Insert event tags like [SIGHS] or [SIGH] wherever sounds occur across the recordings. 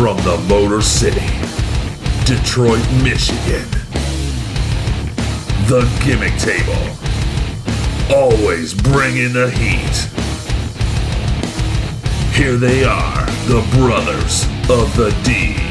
From the Motor City, Detroit, Michigan. The Gimmick Table. Always bringing the heat. Here they are, the brothers of the D.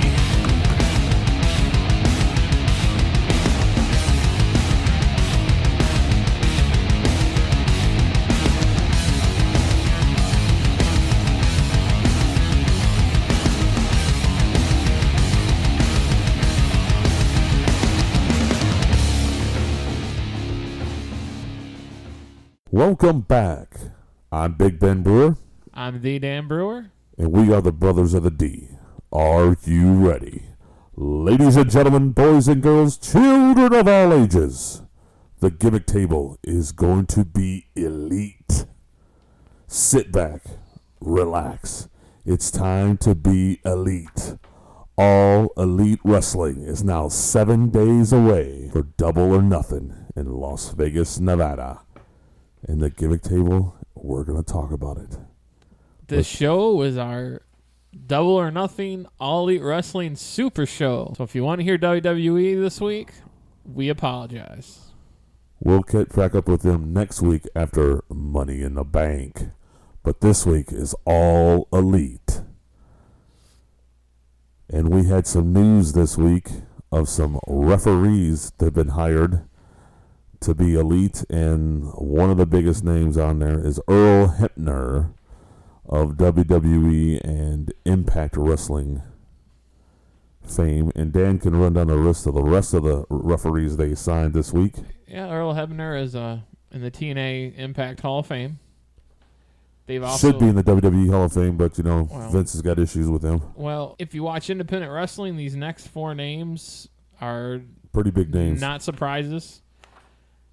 Welcome back. I'm Big Ben Brewer, I'm the Dan Brewer. and we are the Brothers of the D. Are you ready? Ladies and gentlemen, boys and girls, children of all ages, the gimmick table is going to be elite. Sit back, relax. It's time to be elite. All Elite Wrestling is now seven days away for Double or Nothing in Las Vegas, Nevada. And the gimmick table, we're going to talk about it. The show was our Double or Nothing All Elite Wrestling Super Show. So if you want to hear WWE this week, we apologize. We'll get back up with them next week after Money in the Bank. But this week is all elite. And we had some news this week of some referees that have been hired to be elite. And one of the biggest names on there is Earl Hebner of WWE and Impact Wrestling fame. And Dan can run down the list of the rest of the referees they signed this week. Yeah, Earl Hebner is uh, in the TNA Impact Hall of Fame. They've also Should be in the WWE Hall of Fame, but you know Well- Vince has got issues with him. well, if you watch independent wrestling, these next four names are Pretty big names. Not surprises.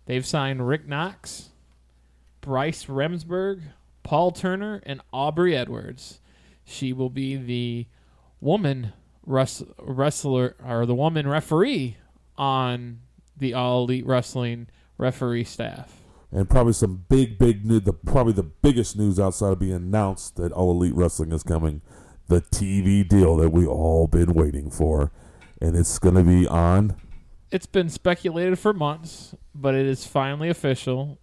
They've signed Rick Knox, Bryce Remsburg, Paul Turner, and Aubrey Edwards. She will be the woman wrestler or the woman referee on the All Elite Wrestling referee staff. and probably some big, big news. The probably the biggest news outside of being announced that All Elite Wrestling is coming. The TV deal that we all been waiting for, and it's gonna be on. It's been speculated for months, but it is finally official.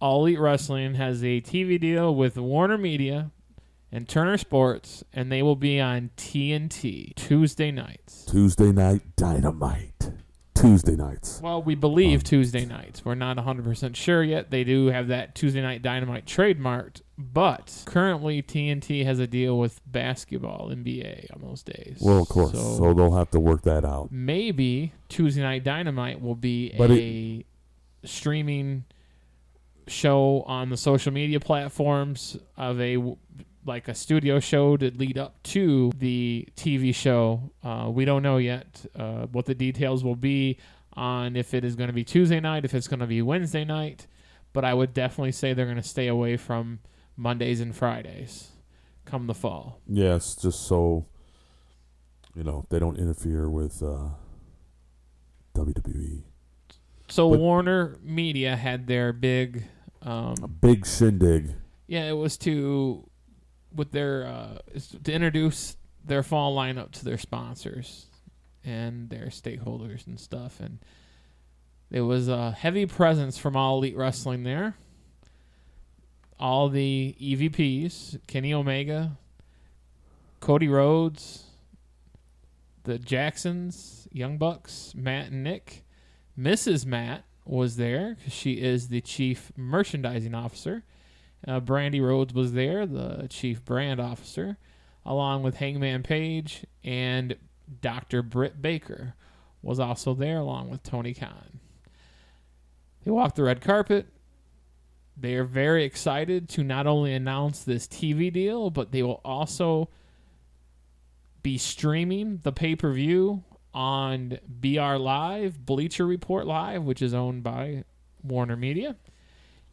All Elite Wrestling has a TV deal with Warner Media and Turner Sports, and they will be on TNT Tuesday nights. Tuesday night dynamite. Tuesday nights. Well, we believe um, Tuesday nights. We're not 100% sure yet. They do have that Tuesday Night Dynamite trademarked, but currently TNT has a deal with basketball, NBA on those days. Well, of course. So, So, they'll have to work that out. maybe Tuesday Night Dynamite will be But a streaming show on the social media platforms of a like a studio show to lead up to the TV show. Uh, we don't know yet uh, what the details will be on if it is going to be Tuesday night, if it's going to be Wednesday night. But I would definitely say they're going to stay away from Mondays and Fridays come the fall. Yes, just so you know they don't interfere with uh, WWE. So But- Warner Media had their big. Um, A big shindig. Yeah, it was to with their uh, to introduce their fall lineup to their sponsors and their stakeholders and stuff, and it was a heavy presence from all Elite Wrestling there. All the EVPs, Kenny Omega, Cody Rhodes, the Jacksons, Young Bucks, Matt and Nick, Mrs. Matt was there she is the chief merchandising officer. Uh, Brandi Rhodes was there, the chief brand officer, along with Hangman Page and Dr. Britt Baker was also there, along with Tony Khan. They walked the red carpet. They are very excited to not only announce this TV deal, but they will also be streaming the pay per view on BR Live, Bleacher Report Live, which is owned by Warner Media.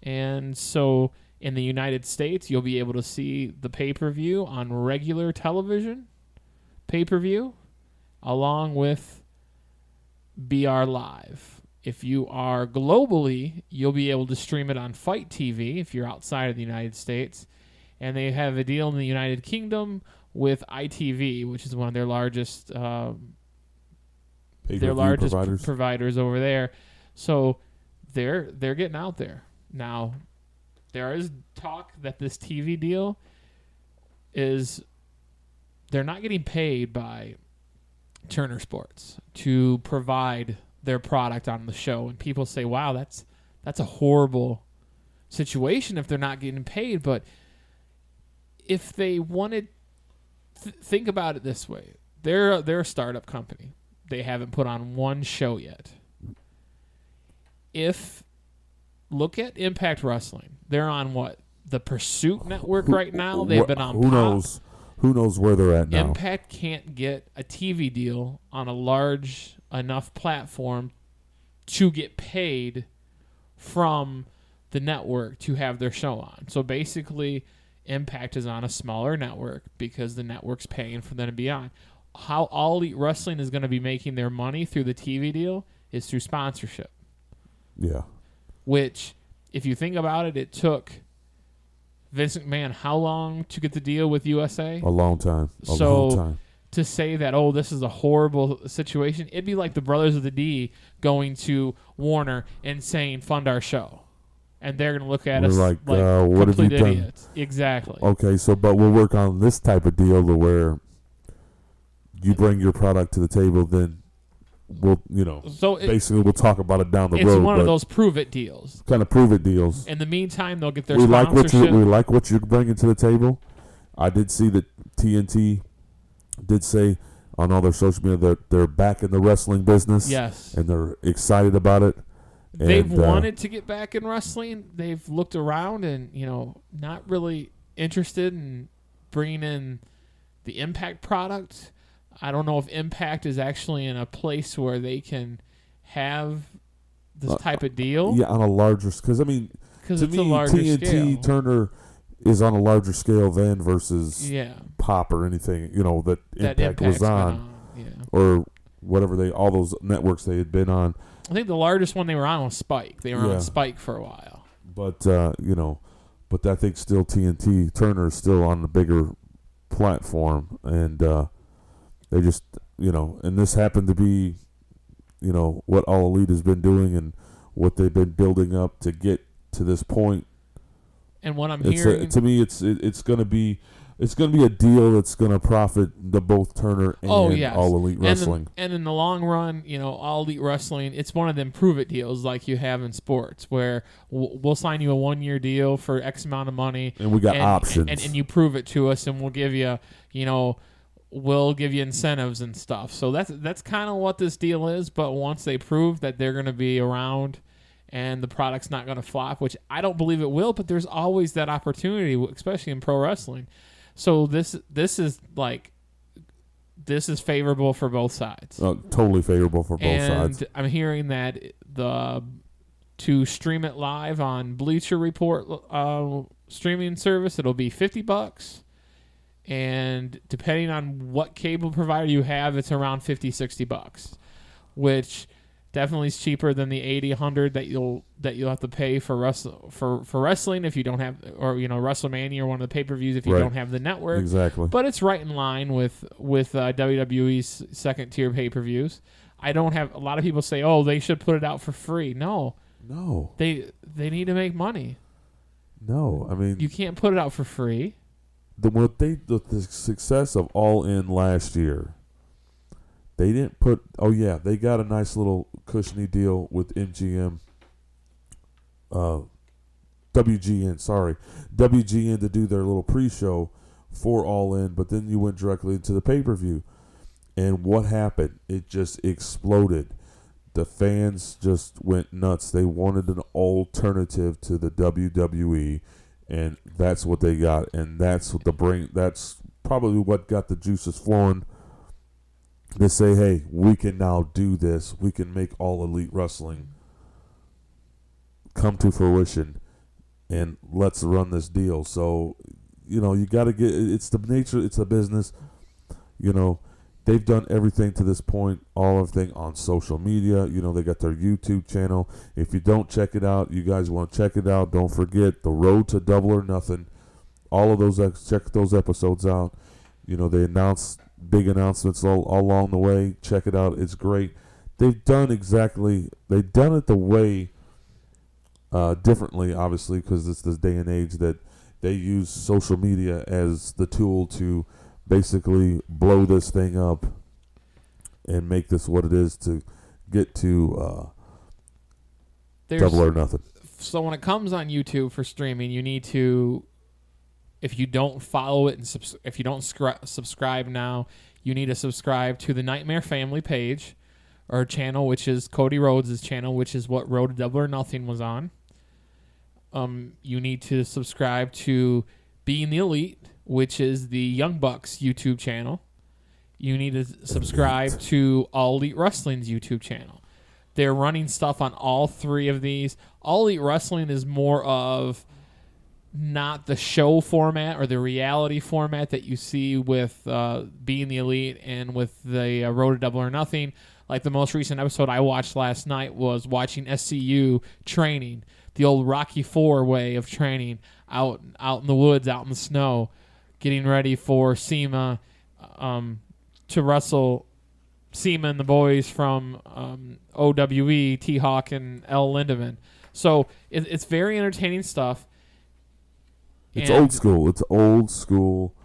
And so in the United States, you'll be able to see the pay per view on regular television pay per view along with BR Live. If you are globally, you'll be able to stream it on FITE TV if you're outside of the United States. And they have a deal in the United Kingdom with ITV, which is one of their largest um, their largest providers. providers over there. So they're they're getting out there now. There is talk that this TV deal is they're not getting paid by Turner Sports to provide their product on the show, and people say, "Wow, that's that's a horrible situation if they're not getting paid." But if they wanted, th- think about it this way: they're they're a startup company. They haven't put on one show yet. If look at Impact Wrestling, they're on what the Pursuit Network right now. They've Wh- been on Who Pop. knows? Who knows where they're at now? Impact can't get a TV deal on a large enough platform to get paid from the network to have their show on. So basically, Impact is on a smaller network because the network's paying for them to be on. How All Elite Wrestling is going to be making their money through the TV deal is through sponsorship Yeah. which, if you think about it, it took Vince McMahon how long to get the deal with USA? A long time. A So- long time. To say that, oh, this is a horrible situation, it'd be like the Brothers of the D going to Warner and saying, fund our show. And they're going to look at We're us like, like, uh, what have you complete done? Idiots. Exactly. Okay, so but we'll work on this type of deal to where you bring your product to the table, then we'll you know So it, basically we'll talk about it down the it's road. one of those prove it deals. kind of prove it deals. In the meantime, they'll get their we like what you we like what you're bringing to the table. I did see that TNT did say on all their social media that they're back in the wrestling business. yes. and they're excited about it. they've And, uh, wanted to get back in wrestling. They've looked around and you know not really interested in bringing in the Impact product. I don't know if Impact is actually in a place where they can have this Uh, type of deal Yeah, on a larger because I mean because to it's me a larger TNT scale. Turner is on a larger scale than versus yeah, Pop or anything you know that, that Impact was on, on. Yeah, or whatever they all those networks they had been on. I think the largest one they were on was Spike. They were Yeah. on Spike for a while. But uh, you know, but I think still TNT Turner is still on the bigger platform, and uh, they just you know, and this happened to be, you know, what All Elite has been doing and what they've been building up to get to this point. And what I'm It's hearing, a, to me, it's it, it's going to be. It's going to be a deal that's going to profit the both Turner oh, and Oh, yes. All Elite And in- Wrestling. And in, the long run, you know, all elite wrestling, it's one of them prove it deals like you have in sports, where we'll, we'll sign you a one year deal for X amount of money, And we got and, options. and, and you prove it to us, and we'll give you, you know, we'll give you incentives and stuff. So that's that's kind of what this deal is. But once they prove that they're going to be around. And the product's not going to flop, which I don't believe it will, but there's always that opportunity, especially in pro wrestling. So this this is like this is favorable for both sides. uh, totally favorable for both and sides. I'm hearing that the to stream it live on Bleacher Report uh, streaming service, it'll be fifty bucks. And depending on what cable provider you have, it's around 50, 60 bucks, which definitely is cheaper than the 80, 100 that you'll that you'll have to pay for wrestle for for wrestling if you don't have or you know WrestleMania or one of the pay per views if you Right. don't have the network. Exactly. But it's right in line with with uh, WWE's second tier pay per views. I don't have a lot of people say, "Oh, they should put it out for free." No, no, they they need to make money. no. I mean, You can't put it out for free. the what they the, the success of All In last year. They didn't put. Oh yeah, they got a nice little cushiony deal with MGM. Uh, WGN, sorry, WGN to do their little pre-show for All In, but then you went directly into the pay-per-view, and what happened? It just exploded. The fans just went nuts. They wanted an alternative to the WWE and that's what they got, and that's what the brain. That's probably what got the juices flowing. To say, hey, we can now do this. We can make all elite wrestling come to fruition, and let's run this deal. So, you know, you got to get. It's the nature. It's a business. You know, they've done everything to this point. All everything on social media. You know, they got their YouTube channel. If you don't check it out, you guys want to check it out. Don't forget the Road to Double or Nothing. All of those check those episodes out. You know, they announce big announcements all, all along the way. Check it out; it's great. They've done exactly. They've done it the way uh, differently, obviously, because it's this day and age that they use social media as the tool to basically blow this thing up and make this what it is to get to uh, There's, double or nothing. so when it comes on YouTube for streaming, you need to, if you don't follow it and subs- if you don't scri- subscribe now, you need to subscribe to the Nightmare Family page or channel, which is Cody Rhodes' channel, which is what Road to Double or Nothing was on. Um, you need to subscribe to Being the Elite, which is the Young Bucks YouTube channel. You need to subscribe to All Elite Wrestling's YouTube channel. They're running stuff on all three of these. All Elite Wrestling is more of not the show format or the reality format that you see with uh, Being the Elite and with the uh, Road to Double or Nothing. Like the most recent episode I watched last night was watching SCU training, the old Rocky Four way of training out out in the woods, out in the snow, getting ready for CIMA um, to wrestle CIMA and the boys from um, OWE, T Hawk, and El Lindaman. So it, it's very entertaining stuff. It's And old school. It's old school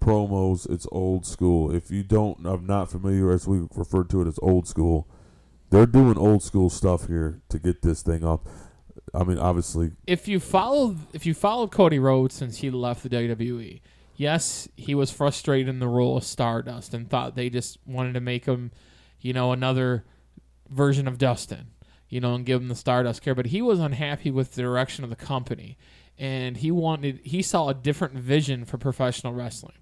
promos. It's old school. If you don't, I'm not familiar as we refer to it as old school. They're doing old school stuff here to get this thing up. I mean, obviously, If you followed, if you followed Cody Rhodes since he left the WWE, yes, he was frustrated in the role of Stardust and thought they just wanted to make him, you know, another version of Dustin, you know, and give him the Stardust care. But he was unhappy with the direction of the company, and he wanted, he saw a different vision for professional wrestling.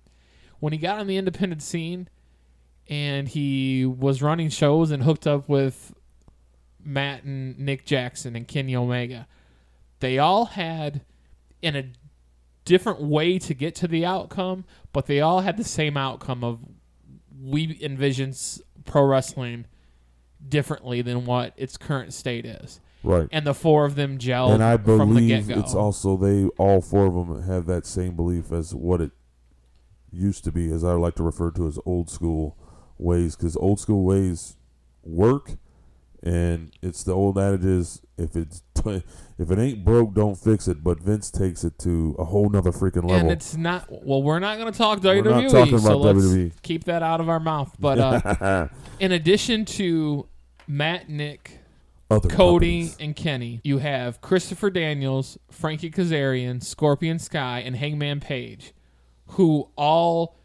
When he got on the independent scene, and he was running shows and hooked up with Matt and Nick Jackson and Kenny Omega. They all had in a different way to get to the outcome, but they all had the same outcome of we envision pro wrestling differently than what its current state is. Right. And the four of them gelled and I from the believe it's also they all four of them have that same belief as what it used to be, as I like to refer to as old school ways, because old school ways work, and it's the old adage is if it's if it ain't broke, don't fix it. But Vince takes it to a whole nother freaking level. and it's not well. We're not going to talk WWE, We're not talking about E. let's WWE. keep that out of our mouth. But uh, [LAUGHS] in addition to Matt, Nick, Other Cody companies. and Kenny. You have Christopher Daniels, Frankie Kazarian, Scorpio Sky, and Hangman Page, who all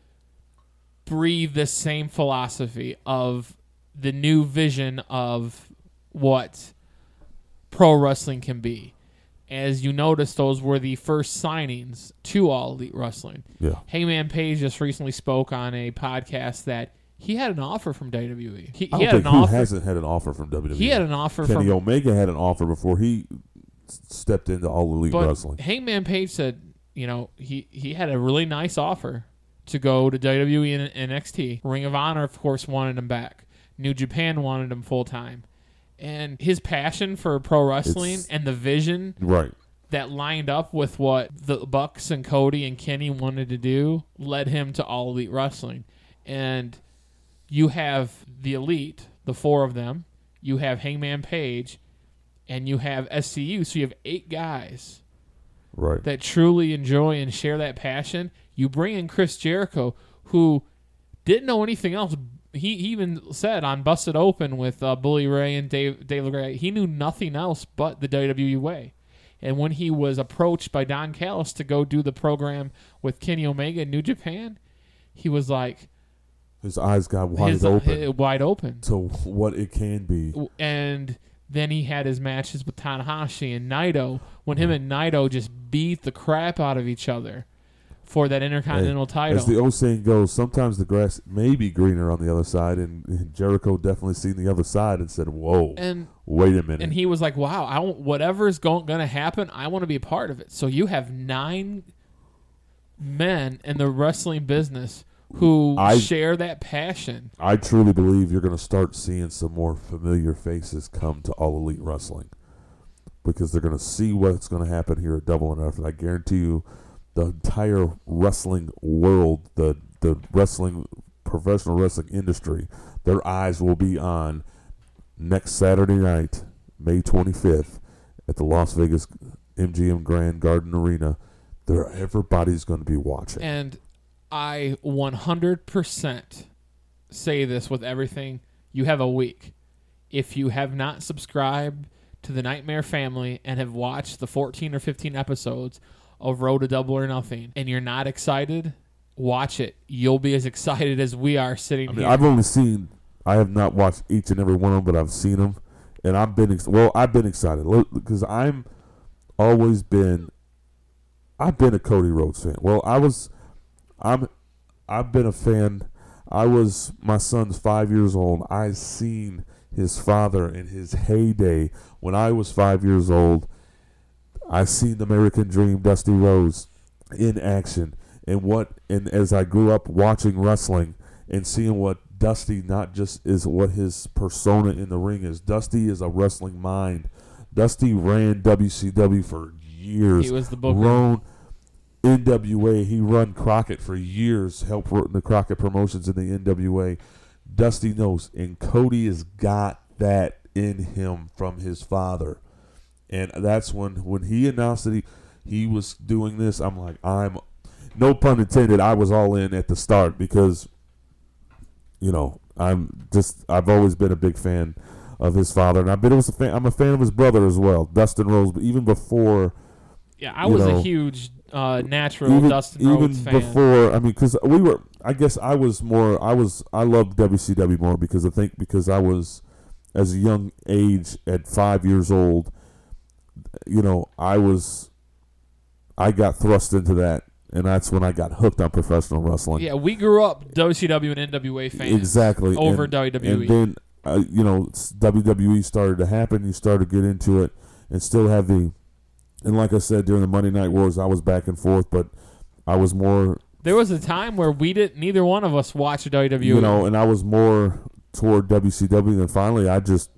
breathe the same philosophy of the new vision of what pro wrestling can be. As you notice, those were the first signings to All Elite Wrestling. Yeah. Hangman Page just recently spoke on a podcast that he had an offer from WWE. He, I he don't had think an who offer. hasn't had an offer from WWE. He had an offer Kenny from Omega had an offer before he s- stepped into All Elite but Wrestling. Hangman Page said, you know, he he had a really nice offer to go to WWE and NXT. Ring of Honor, of course, wanted him back. New Japan wanted him full time, and his passion for pro wrestling It's- and the vision Right. that lined up with what the Bucks and Cody and Kenny wanted to do led him to All Elite Wrestling. And you have the Elite, the four of them. You have Hangman Page, and you have SCU. So you have eight guys Right. that truly enjoy and share that passion. You bring in Chris Jericho, who didn't know anything else. He he even said on Busted Open with uh, Bully Ray and Dave Dave LaGreca, he knew nothing else but the WWE way. And when he was approached by Don Callis to go do the program with Kenny Omega in New Japan, he was like His eyes got wide his, open uh, wide open. to what it can be. and then he had his matches with Tanahashi and Naito when him and Naito just beat the crap out of each other for that Intercontinental title. As the old saying goes, sometimes the grass may be greener on the other side, and, and Jericho definitely seen the other side and said, "Whoa, and wait a minute." and he was like, "Wow, I want, whatever's going going to happen, I want to be a part of it." So you have nine men in the wrestling business who I- share that passion. I truly believe you're going to start seeing some more familiar faces come to All Elite Wrestling because they're going to see what's going to happen here at Double or Nothing. I guarantee you, the entire wrestling world, the the wrestling professional wrestling industry, their eyes will be on next Saturday night, May 25th, at the Las Vegas MGM Grand Garden Arena. There, everybody's going to be watching. And I 100% say this with everything. You have a week. If you have not subscribed to the Nightmare Family and have watched the 14 or 15 episodes of Road to Double or Nothing and you're not excited, watch it. You'll be as excited as we are sitting I mean, here. I've only seen, I have not watched each and every one of them, but I've seen them, and I've been ex- well. I've been excited because I'm always been, I've been a Cody Rhodes fan. Well, I was, I'm, I've been a fan. I was my son's five years old. I seen his father in his heyday when I was five years old. I seen the American Dream, Dusty Rhodes, in action, and what and as I grew up watching wrestling and seeing what Dusty not just is what his persona in the ring is. Dusty is a wrestling mind. Dusty ran WCW for years. he was the booker. NWA. He run Crockett for years. Helped run the Crockett promotions in the NWA. Dusty knows, and Cody has got that in him from his father, and that's when when he announced that he he was doing this. I'm like, I'm no pun intended. I was all in at the start because you know I'm just I've always been a big fan of his father, and I've been was a fan. I'm a fan of his brother as well, Dustin Rhodes. But even before Yeah, I was know, a huge uh, natural even, Dustin even Rhodes fan. before I mean because we were I guess I was more I was I loved WCW more because I think because I was as a young age at five years old you know I was I got thrust into that and that's when I got hooked on professional wrestling yeah, we grew up WCW and NWA fans. exactly Over and, WWE. and then uh, you know WWE started to happen you started to get into it and still have the and like I said during the Monday Night Wars I was back and forth but I was more There was a time where we didn't. Neither one of us watched WWE. you know, and I was more toward WCW. And finally, I just,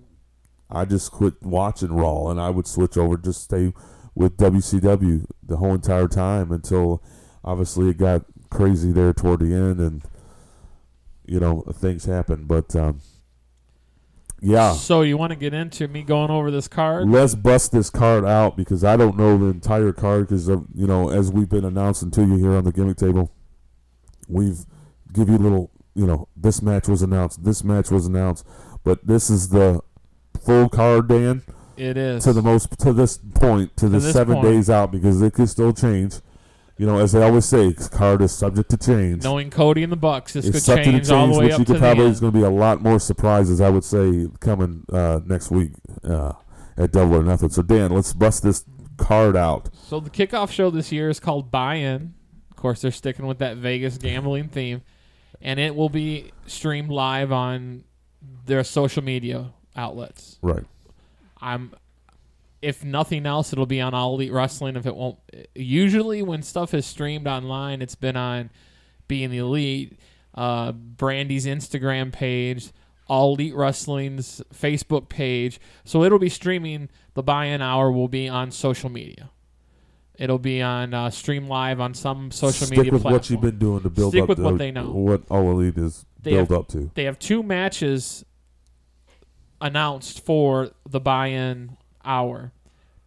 I just quit watching Raw, and I would switch over, just stay with WCW the whole entire time until, obviously, it got crazy there toward the end, and you know, things happened. But um, yeah, So you want to get into me going over this card? let's bust this card out because I don't know the entire card because uh, you know, as we've been announcing to you here on the gimmick table, we've give you a little, you know, this match was announced, this match was announced, but this is the full card, Dan, It is. to the most to this point, to the this seven point. days out because it could still change. You know, as they always say, card is subject to change. Knowing Cody and the Bucks, this it's could subject change, to all change, the way which up you to could probably is going to be a lot more surprises, I would say, coming uh, next week uh, at Double or Nothing. So, Dan, let's bust this card out. So the kickoff show this year is called Buy-In. Of course, they're sticking with that Vegas gambling theme, and it will be streamed live on their social media outlets. Right. I'm, if nothing else, it'll be on All Elite Wrestling. If it won't, usually when stuff is streamed online, it's been on Being the Elite, uh, Brandi's Instagram page, All Elite Wrestling's Facebook page. So it'll be streaming. The buy-in hour will be on social media. It'll be on uh, stream live on some social Stick media Stick with platform. what you've been doing to build Stick up with to what they know. what All Elite is They build have- up to. they have two matches announced for the buy-in hour.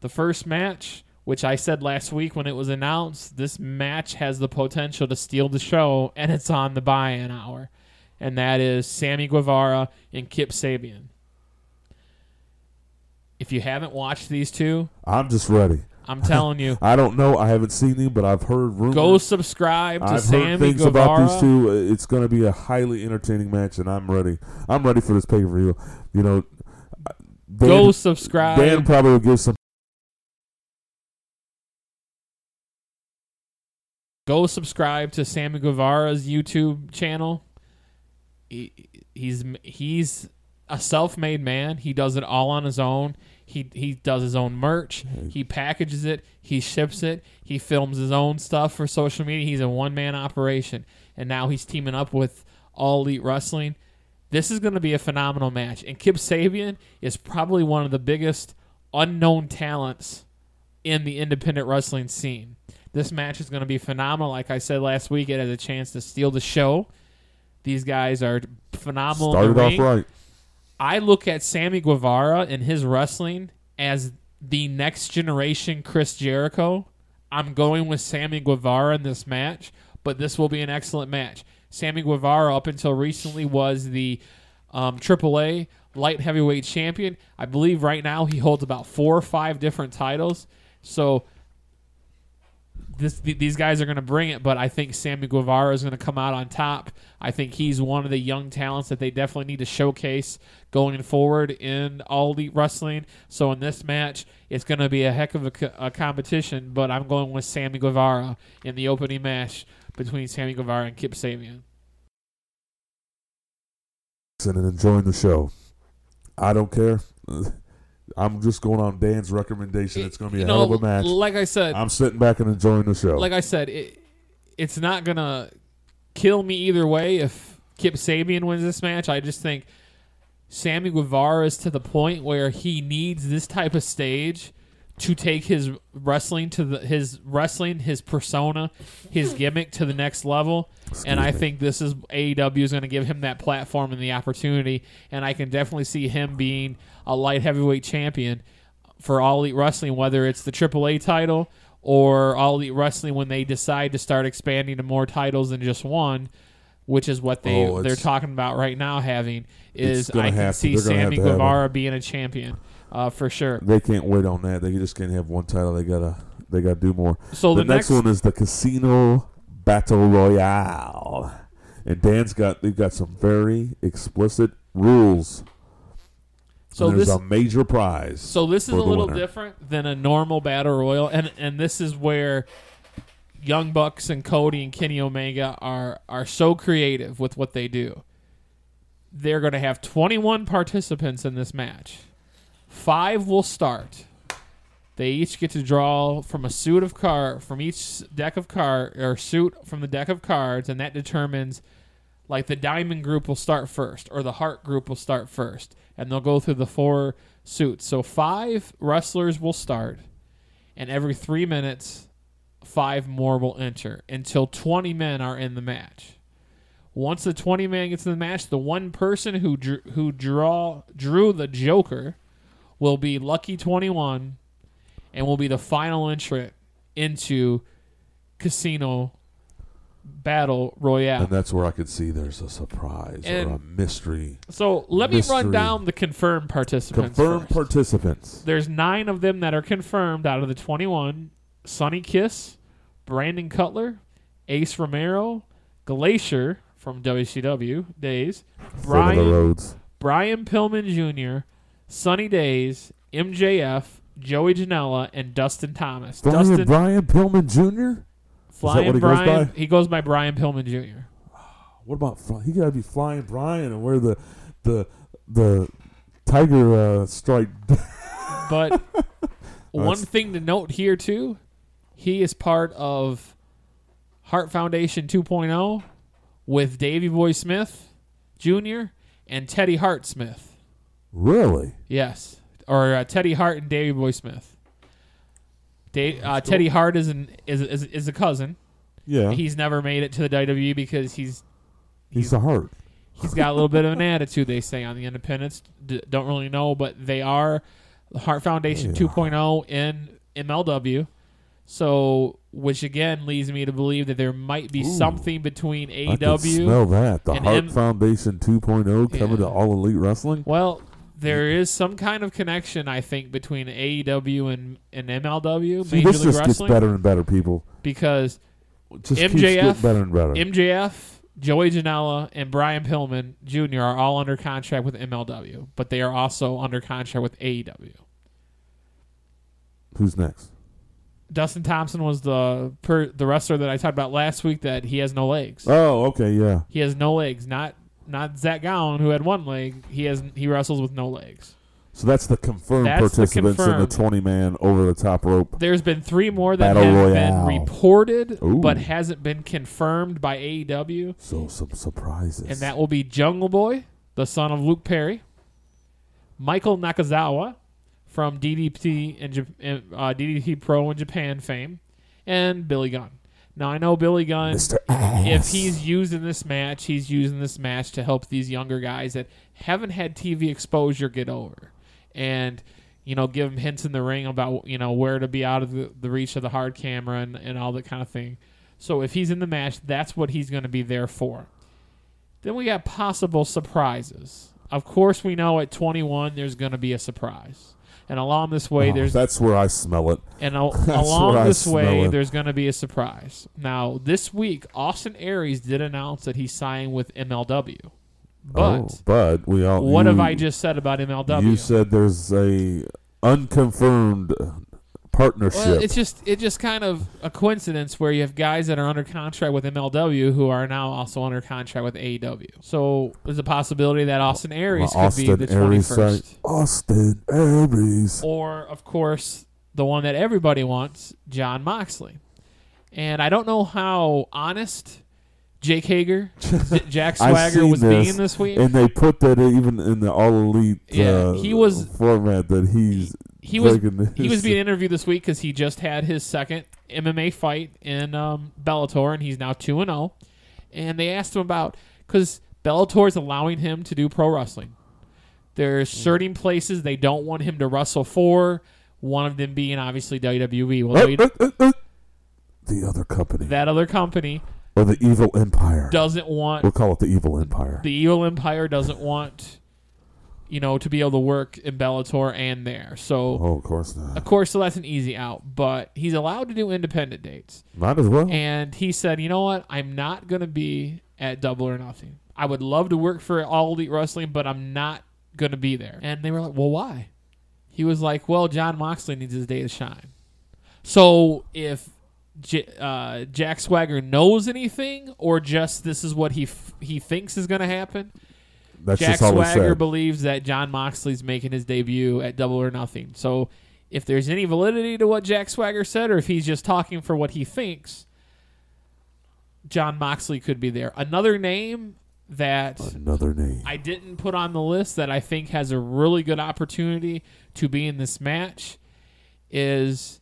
The first match, which I said last week when it was announced, this match has the potential to steal the show, and it's on the buy-in hour, and that is Sammy Guevara and Kip Sabian. If you haven't watched these two, I'm just ready. I'm telling you, [LAUGHS] I don't know. I haven't seen them, but I've heard rumors. go subscribe to I've Sammy heard things Guevara. about these two. It's going to be a highly entertaining match, and I'm ready. I'm ready for this pay per view. You know, Dan, Go subscribe. Dan probably will give some. go subscribe to Sammy Guevara's YouTube channel. He, he's he's a self-made man. He does it all on his own. He he does his own merch. He packages it. He ships it. He films his own stuff for social media. He's a one-man operation, and now he's teaming up with All Elite Wrestling. This is going to be a phenomenal match, and Kip Sabian is probably one of the biggest unknown talents in the independent wrestling scene. This match is going to be phenomenal. Like I said last week, it has a chance to steal the show. These guys are phenomenal. Started off right. I look at Sammy Guevara and his wrestling as the next generation Chris Jericho. I'm going with Sammy Guevara in this match, but this will be an excellent match. Sammy Guevara, up until recently, was the um, AAA light heavyweight champion. I believe right now he holds about four or five different titles. So this th- these guys are going to bring it, but I think Sammy Guevara is going to come out on top. I think he's one of the young talents that they definitely need to showcase going forward in all elite wrestling. So in this match, it's going to be a heck of a, co- a competition, but I'm going with Sammy Guevara in the opening match between Sammy Guevara and Kip Sabian. and enjoying the show. I don't care. [LAUGHS] I'm just going on Dan's recommendation. It's going to be a You hell of a match. Like I said, I'm sitting back and enjoying the show. like I said, it, it's not gonna kill me either way if Kip Sabian wins this match. I just think Sammy Guevara is to the point where he needs this type of stage to take his wrestling to the his wrestling, his persona, his [LAUGHS] gimmick to the next level. and I me. think this is AEW is going to give him that platform and the opportunity. And I can definitely see him being a light heavyweight champion for All Elite Wrestling, whether it's the AAA title or All Elite Wrestling when they decide to start expanding to more titles than just one, which is what they Oh, they're talking about right now. Having is I can to- see they're gonna have Sammy to a- Guevara being a champion uh, for sure. they can't wait on that. They just can't have one title. They gotta they gotta do more. So the, the, next, one is the Casino Battle Royale, and Dan's got they've got some very explicit rules. so and there's this a major prize. So this is a little winner. different than a normal battle royal, and and this is where Young Bucks and Cody and Kenny Omega are are so creative with what they do. They're going to have 21 participants in this match. Five will start. They each get to draw from a suit of card from each deck of card or suit from the deck of cards, and that determines like the diamond group will start first or the heart group will start first and they'll go through the four suits so five wrestlers will start and every three minutes five more will enter until 20 men are in the match once the 20 man gets in the match the one person who drew, who draw drew the joker will be lucky 21 and will be the final entrant into casino battle royale and that's where I could see there's a surprise And- or a mystery. So let me run Mystery. down the confirmed participants. Confirmed first. participants. There's nine of them that are confirmed out of the 21. Sonny Kiss, Brandon Cutler, Ace Romero, Glacier from WCW days, Brian roads. Brian Pillman Jr., Sunny Days, MJF, Joey Janela, and Dustin Thomas. Brian, Dustin Brian Pillman Jr. Flying goes Brian. by? He goes by Brian Pillman Jr. [SIGHS] What about he got to be flying Brian and wear the the the tiger uh, stripe. [LAUGHS] But one thing to note here too, he is part of Hart Foundation 2.0 with Davy Boy Smith Jr. and Teddy Hart Smith. Really? Yes, or uh, Teddy Hart and Davy Boy Smith. Da- uh, Teddy Hart is an is, is is a cousin. Yeah. He's never made it to the WWE because he's he's a Hart. he's got a little bit of an attitude. They say on the independents. D- don't really know, but they are the Hart Foundation Yeah. 2.0 in MLW. So, which again leads me to believe that there might be Ooh. something between I can smell that. The Hart M- Foundation 2.0 coming Yeah. to All Elite Wrestling. Well, there is some kind of connection, I think, between AEW and, and MLW, See, Major this League just gets better and better, people. because just keeps MJF getting better and better. MJF, Joey Janela, and Brian Pillman Jr. are all under contract with MLW, but they are also under contract with AEW. Who's next? Dustin Thompson was the per, the wrestler that I talked about last week that he has no legs. Oh, okay, yeah. He has no legs. Not not Zach Gowen who had one leg. He has he wrestles with no legs. So that's the confirmed That's the participants in the confirmed. 20 man over the top rope. There's been three more that Battle have Royale. been reported Ooh. but hasn't been confirmed by AEW, So some surprises. and that will be Jungle Boy, the son of Luke Perry, Michael Nakazawa from DDT and Jap- uh, DDT Pro in Japan fame, and Billy Gunn. Now I know Billy Gunn. If he's using this match, he's using this match to help these younger guys that haven't had TV exposure get over, and you know give them hints in the ring about you know where to be out of the, the reach of the hard camera and, and all that kind of thing. So if he's in the match, that's what he's going to be there for. Then we got possible surprises. Of course, we know at 21 there's going to be a surprise, and along this way Oh, there's that's where I smell it. and al- [LAUGHS] along this way, it. there's going to be a surprise. Now, this week, Austin Aries did announce that he's signing with MLW. But oh, but we all. what have I just said about MLW? You said there's a unconfirmed partnership. well, it's just it's just kind of a coincidence where you have guys that are under contract with MLW who are now also under contract with AEW. So there's a possibility that Austin Aries could Austin be the 21st. Austin Aries. or of course the one that everybody wants, Jon Moxley. And I don't know how honest Jake Hager, [LAUGHS] Jack Swagger was this, being this week. And they put that even in the All Elite Yeah, uh, he was- format that he's he was he was being [LAUGHS] interviewed this week because he just had his second MMA fight in um, Bellator, and he's now two and zero. And they asked him about because Bellator is allowing him to do pro wrestling. There's certain places they don't want him to wrestle for. One of them being obviously WWE. Well, the other company that other company or the Evil Empire. doesn't want We'll call it the Evil Empire. the Evil Empire doesn't want you know to be able to work in Bellator and there. So oh, of course not. of course, so that's an easy out. But he's allowed to do independent dates, Might as well. and he said, "You know what? I'm not going to be at Double or Nothing. I would love to work for All Elite Wrestling, but I'm not going to be there." And they were like, "Well, why?" He was like, "Well, Jon Moxley needs his day to shine." So if J- uh, Jack Swagger knows anything, or just this is what he f- he thinks is going to happen, That's Jack just Swagger said. believes that Jon Moxley's making his debut at Double or Nothing. So if there's any validity to what Jack Swagger said, or if he's just talking for what he thinks, Jon Moxley could be there. Another name that Another name. I didn't put on the list that I think has a really good opportunity to be in this match is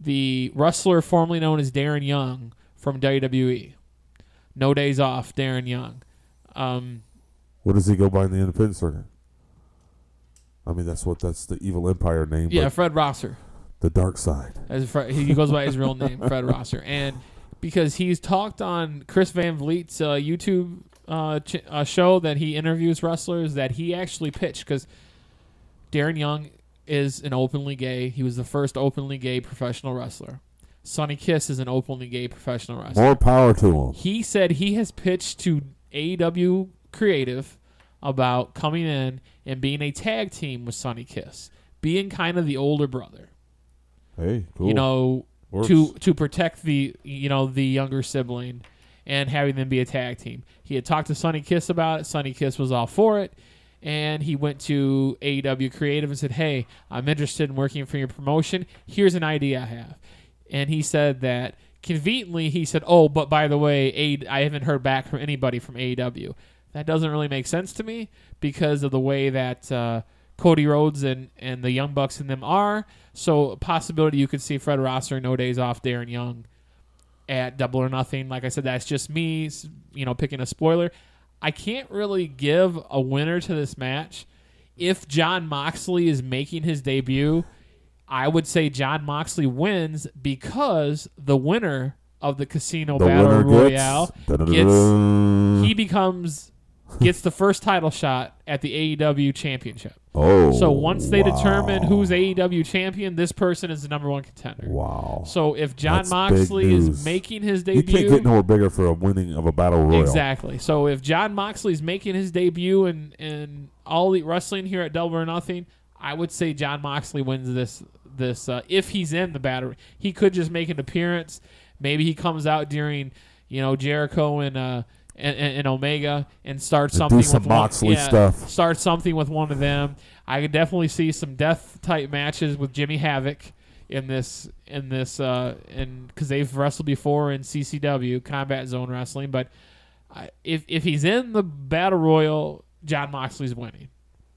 the wrestler formerly known as Darren Young from WWE. No days off, Darren Young. Um, What does he go by in the independent circuit? I mean, that's what that's the Evil Empire name. yeah, Fred Rosser. the dark side. As Fred, he goes by his real name, [LAUGHS] Fred Rosser, and because he's talked on Chris Van Vliet's uh, YouTube uh, ch- uh, show that he interviews wrestlers that he actually pitched because Darren Young is an openly gay. He was the first openly gay professional wrestler. Sonny Kiss is an openly gay professional wrestler. More power to him. He said he has pitched to AEW Creative about coming in and being a tag team with Sonny Kiss, being kind of the older brother. Hey, cool. You know, Works. to to protect the you know the younger sibling and having them be a tag team. He had talked to Sonny Kiss about it. Sonny Kiss was all for it. And he went to AEW Creative and said, Hey, I'm interested in working for your promotion. Here's an idea I have. And he said that conveniently, he said, Oh, but by the way, A- I haven't heard back from anybody from AEW. That doesn't really make sense to me because of the way that uh, Cody Rhodes and, and the Young Bucks and them are. So, a possibility you could see Fred Rosser, No Days Off, Darren Young at Double or Nothing. Like I said, that's just me, you know, picking a spoiler. I can't really give a winner to this match. If Jon Moxley is making his debut, I would say Jon Moxley wins because the winner of the Casino the Battle Royale gets, Da-da-da-da. he becomes gets the first title shot at the AEW championship. oh, So once they wow. determine who's AEW champion, this person is the number one contender. Wow. So if John That's Moxley is making his debut, you can't get nowhere bigger for a winning of a battle royal. exactly. So if Jon Moxley's making his debut in in All the Wrestling here at Double or Nothing, I would say Jon Moxley wins this. This uh, if he's in the battle, he could just make an appearance. Maybe he comes out during you know Jericho and uh and, and, and Omega and start something do some with one- Moxley yeah, stuff. Start something with one of them. I could definitely see some death type matches with Jimmy Havoc in this in this uh and because they've wrestled before in CZW Combat Zone Wrestling, but I, if if he's in the battle royal, Jon Moxley's winning.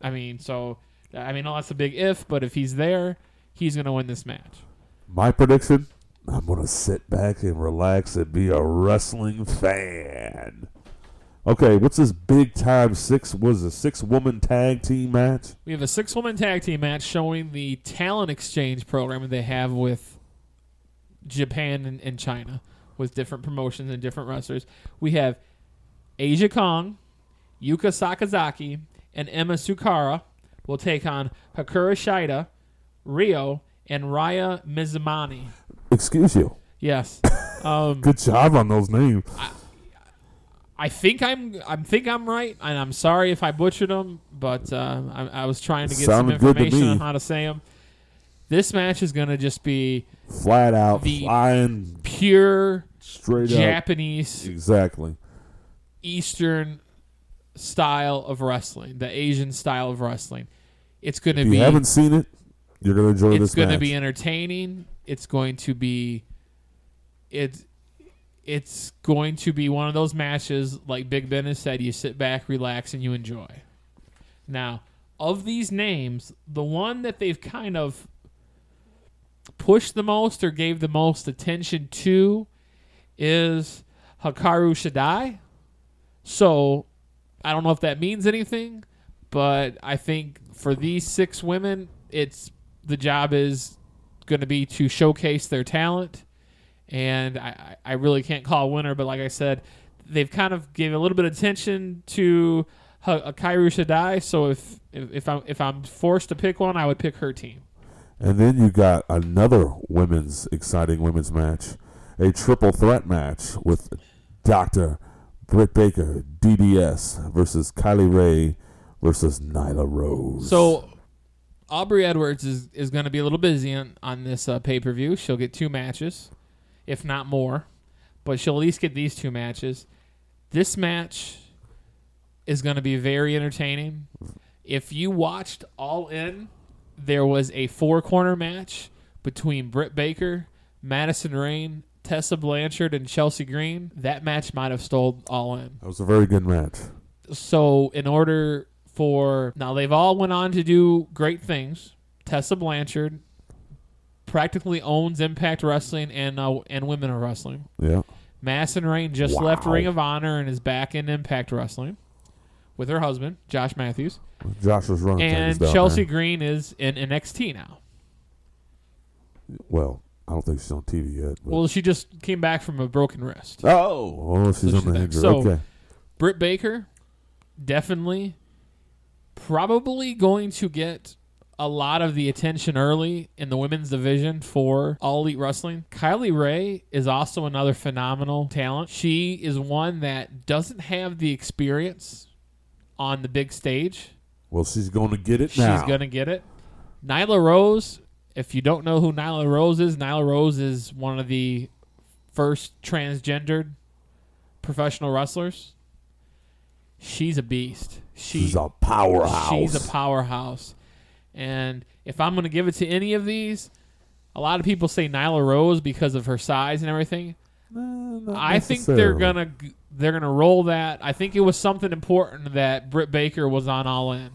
I mean, so I mean, that's a big if, but if he's there, he's gonna win this match. My prediction: I'm gonna sit back and relax and be a wrestling fan. Okay, what's this big time six was a six woman tag team match? We have a six woman tag team match showing the talent exchange program that they have with Japan and, and China with different promotions and different wrestlers. We have Aja Kong, Yuka Sakazaki, and Emi Sakura will take on Hikaru Shida, Riho, and Ryo Mizunami. Excuse you. Yes. [LAUGHS] Um, Good job on those names. I think I'm I think I'm right, and I'm sorry if I butchered them, but uh, I, I was trying to get Sounded some information on how to say them. This match is going to just be Flat out flying pure straight up. Japanese Exactly. Eastern style of wrestling, the Asian style of wrestling. It's going to If you be haven't seen it, you're gonna enjoy it's this going to match. be entertaining. It's going to be it's it's going to be one of those matches like Big Ben has said you sit back, relax and you enjoy. Now, of these names, the one that they've kind of pushed the most or gave the most attention to is Hikaru Shida. So, I don't know if that means anything, but I think for these six women, it's the job is going to be to showcase their talent. And I, I really can't call a winner, but like I said, they've kind of gave a little bit of attention to Ha- Hikaru uh, Shida. So if if, if I'm if I'm forced to pick one, I would pick her team. And then you got another women's exciting women's match, a triple threat match with Doctor Britt Baker, DDS versus Kylie Rae versus Nyla Rose. So Aubrey Edwards is, is going to be a little busy on, on this uh, pay per view. She'll get two matches, if not more, but she'll at least get these two matches. This match is going to be very entertaining. If you watched All In, there was a four corner match between Britt Baker, Madison Rayne, Tessa Blanchard, and Chelsea Green. That match might have stole All In that was a very good match. so in order for now they've all went on to do great things tessa blanchard practically owns impact wrestling and uh, and women of wrestling Yeah. Madison Rayne just Wow. left ring of honor and is back in impact wrestling with her husband josh matthews Josh was running and things down chelsea there. green is in nxt now Well, I don't think she's on TV yet. but- well she just came back from a broken wrist oh, oh, she's So on she's the injury. So- okay. Britt Baker, definitely, probably going to get a lot of the attention early in the women's division for All Elite Wrestling. Kylie Rae is also another phenomenal talent. She is one that doesn't have the experience on the big stage. Well, she's going to get it now. She's going to get it. Nyla Rose, if you don't know who Nyla Rose is, Nyla Rose is one of the first transgendered professional wrestlers. She's a beast. She, She's a powerhouse. She's a powerhouse. And if I'm going to give it to any of these, a lot of people say Nyla Rose because of her size and everything. Eh, I think they're gonna they're gonna roll that. I think it was something important that Britt Baker was on All In.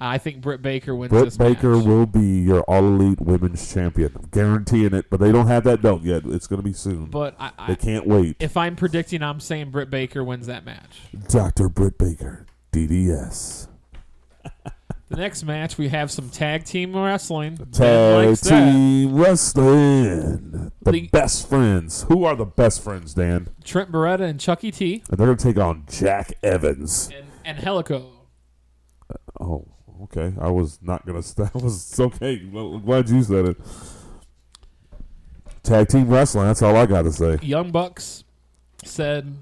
I think Britt Baker wins Britt Baker match. will be your All Elite Women's Champion. I'm guaranteeing it, but they don't have that belt yet. It's going to be soon. But I, they I, can't wait. if I'm predicting, I'm saying Britt Baker wins that match. Dr. Britt Baker, DDS. The next match, we have some tag team wrestling. Tag likes that. Team Wrestling. The The- best friends. Who are the best friends, Dan? Trent Beretta and Chucky T And they're going to take on Jack Evans. and, and Helico. Oh, okay. I was not going to. That was okay. Well, glad you said it. Tag Team Wrestling. That's all I got to say. Young Bucks said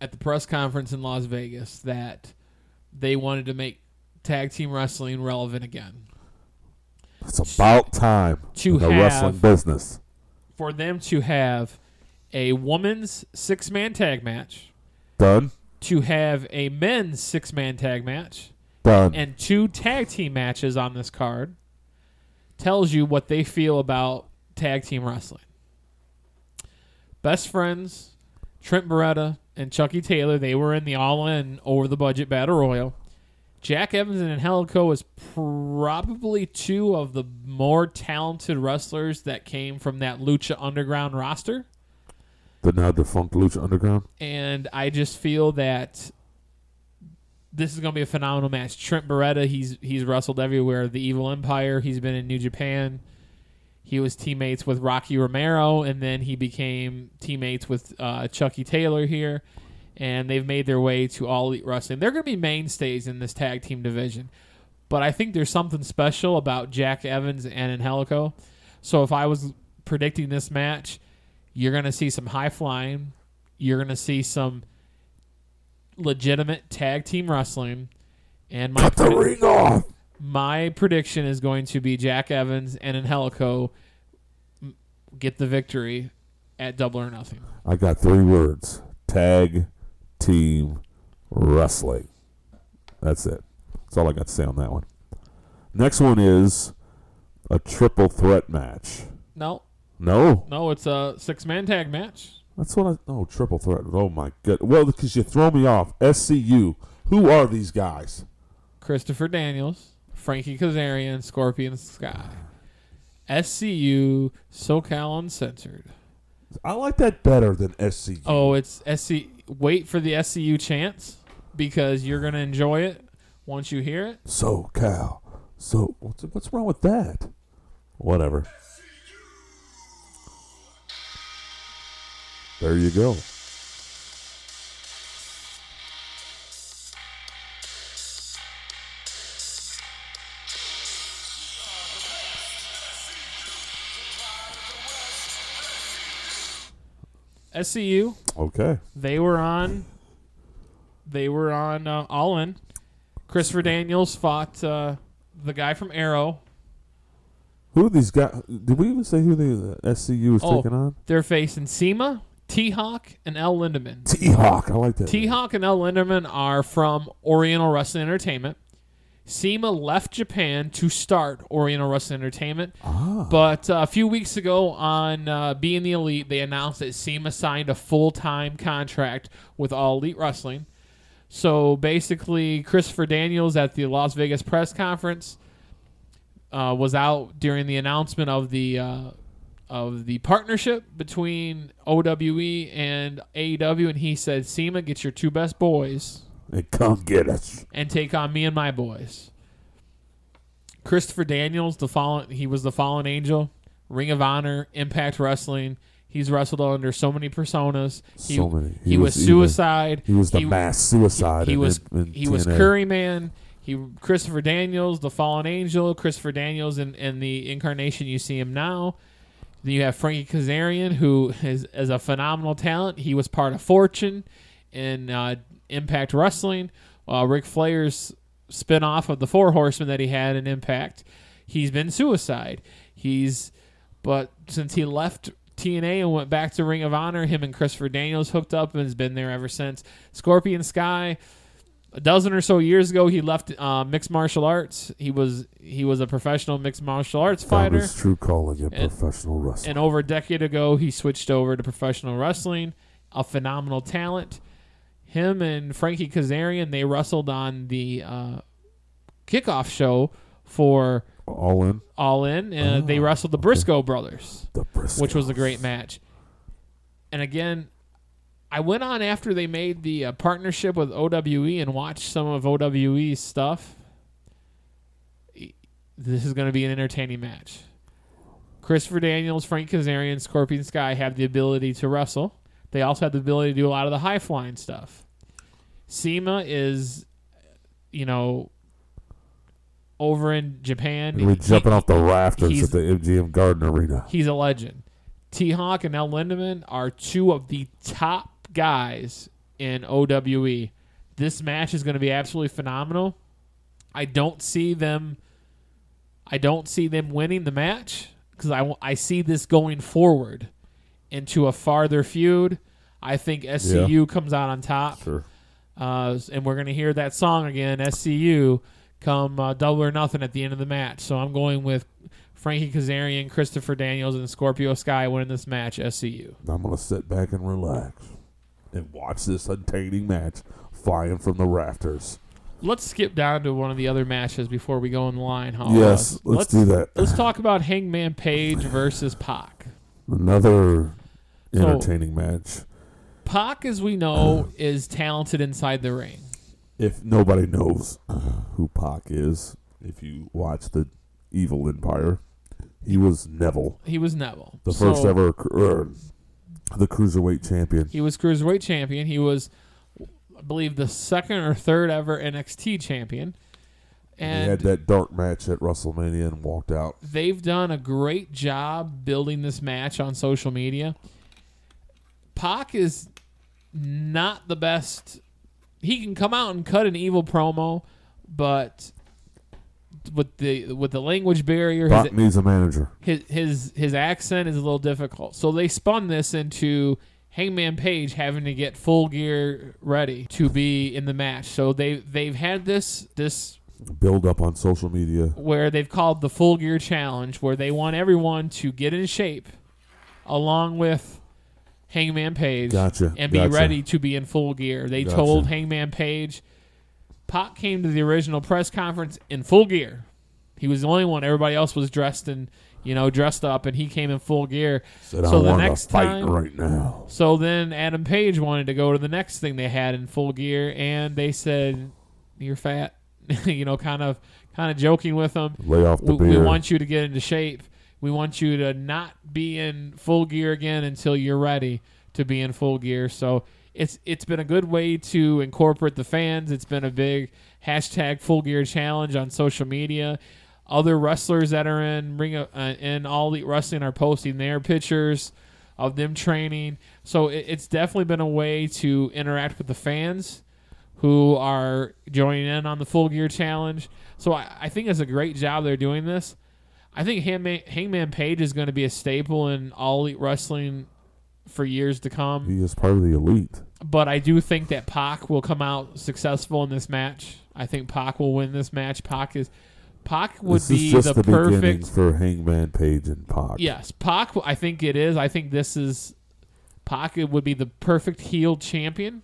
at the press conference in Las Vegas that they wanted to make tag team wrestling relevant again. It's about time To in the have- wrestling business. For them to have a woman's six man tag match, Done. to have a men's six man tag match, Done. and two tag team matches on this card tells you what they feel about tag team wrestling. Best friends, Trent Beretta and Chucky Taylor, they were in the all in over the budget battle royal. Jack Evans and Angelico is probably two of the more talented wrestlers that came from that Lucha Underground roster. The now defunct Lucha Underground. and I just feel that this is going to be a phenomenal match. Trent Beretta, he's he's wrestled everywhere. The Evil Empire, he's been in New Japan. He was teammates with Rocky Romero, and then he became teammates with uh, Chucky Taylor here, and they've made their way to All Elite Wrestling. They're going to be mainstays in this tag team division, but I think there's something special about Jack Evans and Angelico. So if I was predicting this match, you're going to see some high flying. You're going to see some legitimate tag team wrestling. And my Cut the predi- ring off. my prediction is going to be Jack Evans and Angelico get the victory at Double or Nothing. I got three words: tag team wrestling. That's it. That's all I got to say on that one. Next one is a triple threat match. No, No, no, it's a six man tag match. That's what I. Oh, triple threat. Oh my god. Well, because you throw me off. SCU. Who are these guys? Christopher Daniels, Frankie Kazarian, Scorpio Sky. SCU SoCal Uncensored. I like that better than SCU. Oh, it's SC. Wait for the SCU chance because you're gonna enjoy it once you hear it. So Cal. So what's what's wrong with that? Whatever. There you go. SCU. Okay. They were on. They were on uh, All In. Christopher Daniels fought uh, the guy from Arrow. Who are these guys? Did we even say who the SCU was Oh. taking on? They're facing CIMA, T Hawk, and El Lindaman. T Hawk. I like that. T Hawk and El Lindaman are from Oriental Wrestling Entertainment. CIMA left Japan to start Oriental Wrestling Entertainment. ah. But uh, a few weeks ago on uh, Being the Elite, they announced that CIMA signed a full time contract with All Elite Wrestling. So basically, Christopher Daniels at the Las Vegas press conference uh, was out during the announcement of the uh, of the partnership between OWE and AEW, and he said, "CIMA, get your two best boys." and come get us. and take on me and my boys. Christopher Daniels, the fallen, he was the fallen angel, Ring of Honor, Impact Wrestling. He's wrestled under so many personas. He, So many. He, He was, was suicide. He was the He- mass suicide. He in- was in, in he was Curry Man. He Christopher Daniels, the fallen angel. Christopher Daniels in, in the incarnation you see him now. Then you have Frankie Kazarian, who is, is a phenomenal talent. He was part of Fortune in uh, Impact Wrestling. Uh, Flair's spinoff of the Four Horsemen that he had in Impact. He's been suicide. He's but since he left TNA and went back to Ring of Honor, him and Christopher Daniels hooked up and has been there ever since. Scorpio Sky, a dozen or so years ago, he left uh, mixed martial arts. He was he was a professional mixed martial arts fighter. his true calling in And- professional wrestling. And over a decade ago, he switched over to professional wrestling. A phenomenal talent. Him and Frankie Kazarian, they wrestled on the uh, kickoff show for All in All In. And Oh, they wrestled the okay. Briscoe brothers, the Briscoes. which was a great match. And again, I went on after they made the uh, partnership with OWE and watched some of OWE's stuff. This is going to be an entertaining match. Christopher Daniels, Frank Kazarian, Scorpio Sky have the ability to wrestle. They also have the ability to do a lot of the high flying stuff. CIMA is, you know, over in Japan. We're He- jumping off the rafters at the MGM Garden Arena. He's a legend. T Hawk and El Lindaman are two of the top guys in OWE. This match is going to be absolutely phenomenal. I don't see them. I don't see them winning the match because I, I see this going forward into a farther feud. I think SCU comes out on top. Sure. Uh, and we're going to hear that song again, SCU, come uh, double or nothing at the end of the match. So I'm going with Frankie Kazarian, Christopher Daniels, and Scorpio Sky winning this match, SCU. I'm gonna sit back and relax and watch this entertaining match flying from the rafters. let's skip down to one of the other matches before we go in line. How, yes, uh, let's, do that. Let's talk about Hangman Page versus Pac. Another So- entertaining match. Pac, as we know, is talented inside the ring. If nobody knows who Pac is, if you watch the Evil Empire, he was Neville, He was Neville, the So, first ever er, the cruiserweight champion. He was cruiserweight champion. He was, I believe, the second or third ever NXT champion. And he had that dark match at WrestleMania and walked out. they've done a great job building this match on social media. Pac is not the best. He can come out and cut an evil promo, but with the with the language barrier, his, Pac needs a manager. his his his accent is a little difficult. So they spun this into Hangman Page having to get full gear ready to be in the match. So they they've had this this Build up on social media. where they've called the full gear challenge where they want everyone to get in shape along with Hangman Page Gotcha. and be gotcha. ready to be in full gear. They Gotcha. told Hangman Page Pac came to the original press conference in full gear. He was the only one. Everybody else was dressed in, you know, dressed up, and he came in full gear. Said, so the next time- right now. So then Adam Page wanted to go to the next thing they had in full gear, and they said, "You're fat," [LAUGHS] you know, kind of, kind of joking with him. Lay off the We, beer. we want you to get into shape. We want you to not be in full gear again until you're ready to be in full gear. So it's it's been a good way to incorporate the fans. It's been a big hashtag full gear challenge on social media. Other wrestlers that are in ring uh, in all elite wrestling are posting their pictures of them training. So it, it's definitely been a way to interact with the fans who are joining in on the full gear challenge. So I, I think it's a great job they're doing this. I think Hangman, Hangman Page is going to be a staple in all elite wrestling for years to come. he is part of the elite. But I do think that Pac will come out successful in this match. I think Pac will win this match. Pac is Pac would this be just the, the, perfect. for Hangman Page and Pac. Yes, Pac. I think it is. I think this is Pac it would be the perfect heel champion.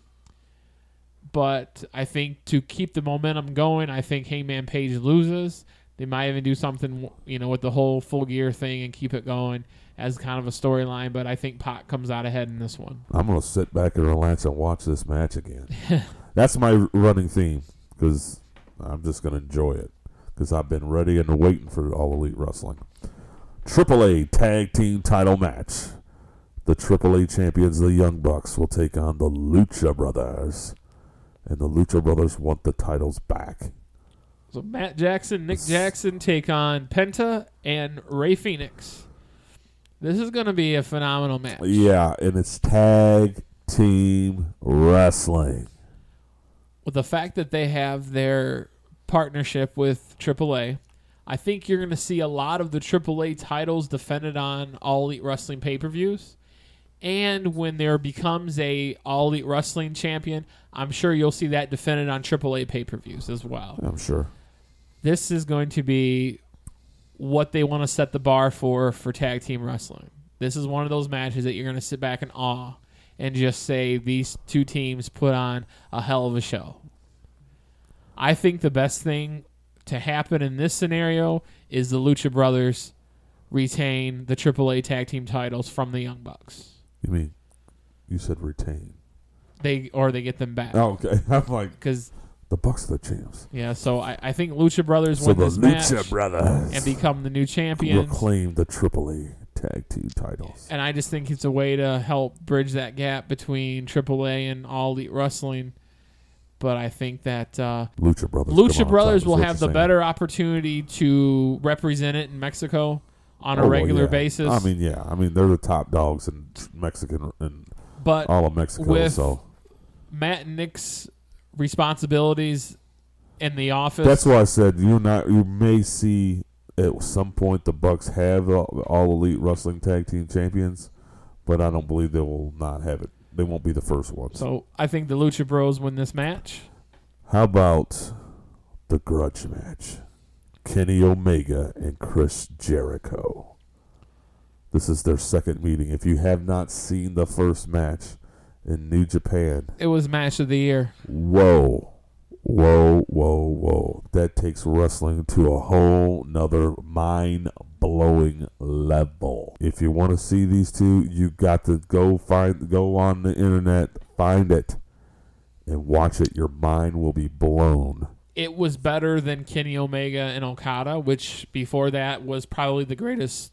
But I think to keep the momentum going, I think Hangman Page loses. They might even do something, you know, with the whole full gear thing and keep it going as kind of a storyline. But I think Pac comes out ahead in this one. I'm gonna sit back and relax and watch this match again. [LAUGHS] That's my running theme because I'm just gonna enjoy it because I've been ready and waiting for All Elite Wrestling. AAA Tag Team Title match. The AAA champions, the Young Bucks, will take on the Lucha Brothers, and the Lucha Brothers want the titles back. So Matt Jackson, Nick Jackson take on Penta and Rey Fenix. This is going to be a phenomenal match. Yeah, and it's tag team wrestling. with the fact that they have their partnership with AAA, I think you're going to see a lot of the AAA titles defended on All Elite Wrestling pay-per-views. And when there becomes a All Elite Wrestling champion, I'm sure you'll see that defended on AAA pay-per-views as well. I'm sure. This is going to be what they want to set the bar for for tag team wrestling. This is one of those matches that you're going to sit back in awe and just say these two teams put on a hell of a show. I think the best thing to happen in this scenario is the Lucha Brothers retain the AAA tag team titles from the Young Bucks. You mean you said retain? They or they get them back Oh, okay. [LAUGHS] I'm like because the Bucks are the champs. yeah. So I, I think Lucha Brothers So win the this Lucha match Brothers and become the new champions. reclaim the AAA tag team titles. And I just think it's a way to help bridge that gap between AAA and All Elite Wrestling. But I think that uh, Lucha Brothers. Lucha on Brothers will have the saying. better opportunity to represent it in Mexico on Oh, a well, regular yeah. basis. I mean, yeah. I mean, they're the top dogs in Mexican and all of Mexico. so Matt and Nick's responsibilities in the office. that's why I said you not you may see at some point the Bucks have the all elite wrestling tag team champions, but I don't believe they will not have it. They won't be the first ones. so I think the Lucha Bros win this match. How about the grudge match? Kenny Omega and Chris Jericho. This is their second meeting. If you have not seen the first match in New Japan, It was match of the year. whoa. Whoa, whoa, whoa. That takes wrestling to a whole nother mind blowing level. If you want to see these two, you got to go find go on the internet, find it, and watch it. Your mind will be blown. It was better than Kenny Omega and Okada, which before that was probably the greatest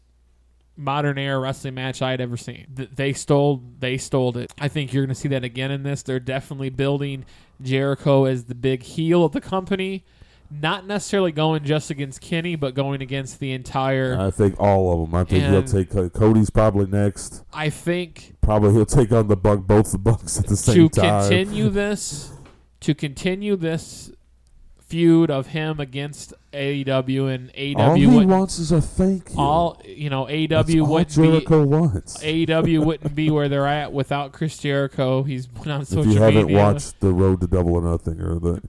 modern era wrestling match I had ever seen. They stole they stole it. I think you're going to see that again in this. They're definitely building Jericho as the big heel of the company. Not necessarily going just against Kenny, but going against the entire. I think all of them. I think he'll take uh, Cody's probably next. I think Probably he'll take on the buck both the bucks at the same to time. To continue this to continue this feud of him against AEW and AEW all he wouldn't, wants is a thank you. all you know That's AEW all wouldn't be Jericho wants. AEW wouldn't be where they're at without Chris Jericho. He's been on if social you haven't media. watched the Road to Double or Nothing or the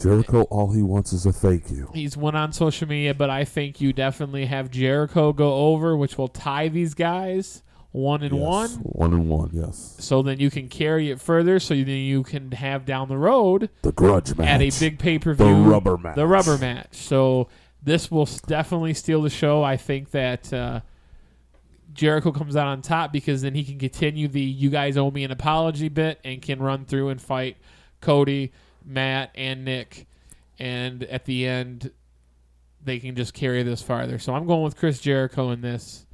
Jericho, all he wants is a thank you. He's went on social media, but I think you definitely have Jericho go over, which will tie these guys one and Yes, one. one and one. Yes, So then you can carry it further. So then you can have down the road the grudge match at a big pay per view, the rubber match. the rubber match. So this will definitely steal the show. I think that uh, Jericho comes out on top because then he can continue the "you guys owe me an apology" bit and can run through and fight Cody, Matt, and Nick, and at the end they can just carry this farther. So I'm going with Chris Jericho in this.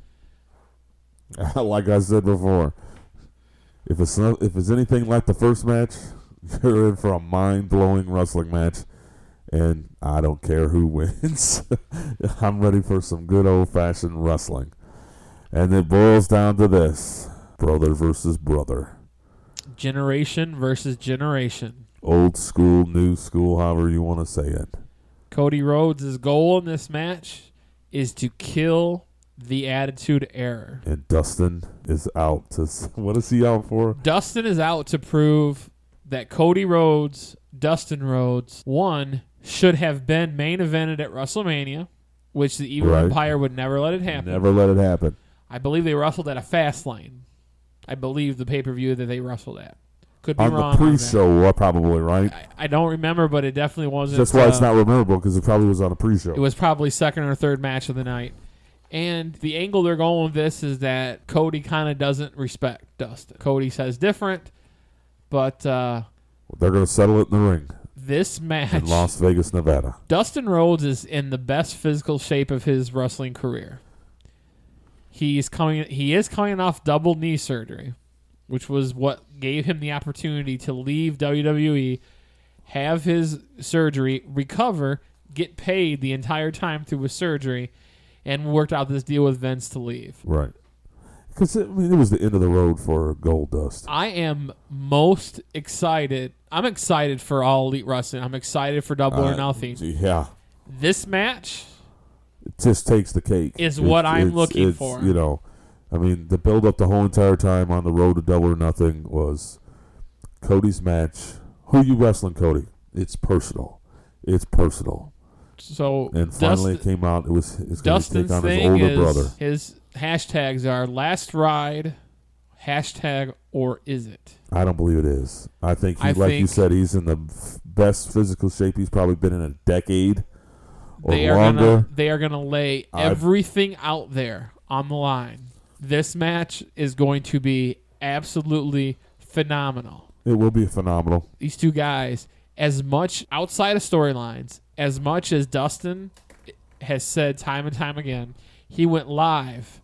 [LAUGHS] like I said before, if it's not, if it's anything like the first match, [LAUGHS] you're in for a mind blowing wrestling match, and I don't care who [LAUGHS] wins. I'm ready for some good old fashioned wrestling, and it boils down to this: brother versus brother, Generation versus generation. old school, new school, however you want to say it. Cody Rhodes' goal in this match is to kill the Attitude Era. And Dustin is out to [LAUGHS] what is he out for? Dustin is out to prove that Cody Rhodes, Dustin Rhodes, one should have been main evented at WrestleMania, which the Evil Right. Empire would never let it happen. Never let it happen. I believe they wrestled at a fast lane. I believe the pay per view that they wrestled at. Could be On wrong. the on pre-show, uh, probably right. I, I don't remember, but it definitely wasn't. That's why it's uh, not memorable because it probably was on a pre-show. It was probably second or third match of the night. And the angle they're going with this is that Cody kind of doesn't respect Dustin. Cody says different, but uh, They're going to settle it in the ring this match, in Las Vegas, Nevada. Dustin Rhodes is in the best physical shape of his wrestling career. He's coming. He is coming off double knee surgery, which was what gave him the opportunity to leave WWE, have his surgery, recover, get paid the entire time through his surgery, and worked out this deal with Vince to leave. Right. Because I mean, it was the end of the road for Gold Dust. I am most excited. I'm excited for all elite wrestling. I'm excited for Double or Uh, Nothing. Yeah, This match it just takes the cake. Is what I'm it's- looking it's, for. You know, I mean, the build up the whole entire time on the road to Double or Nothing was Cody's match. Who you wrestling, Cody? It's personal. It's personal. So And finally, Dustin- it came out. It was it's going to Dustin's take on his older is brother. his hashtags are last ride, hashtag or is it? I don't believe it is. I think, he, I like you said, he's in the f- best physical shape he's probably been in a decade or they are longer. gonna they are gonna lay I've- everything out there on the line. This match is going to be absolutely phenomenal. It will be phenomenal. These two guys, as much outside of storylines, as much as Dustin has said time and time again, he went live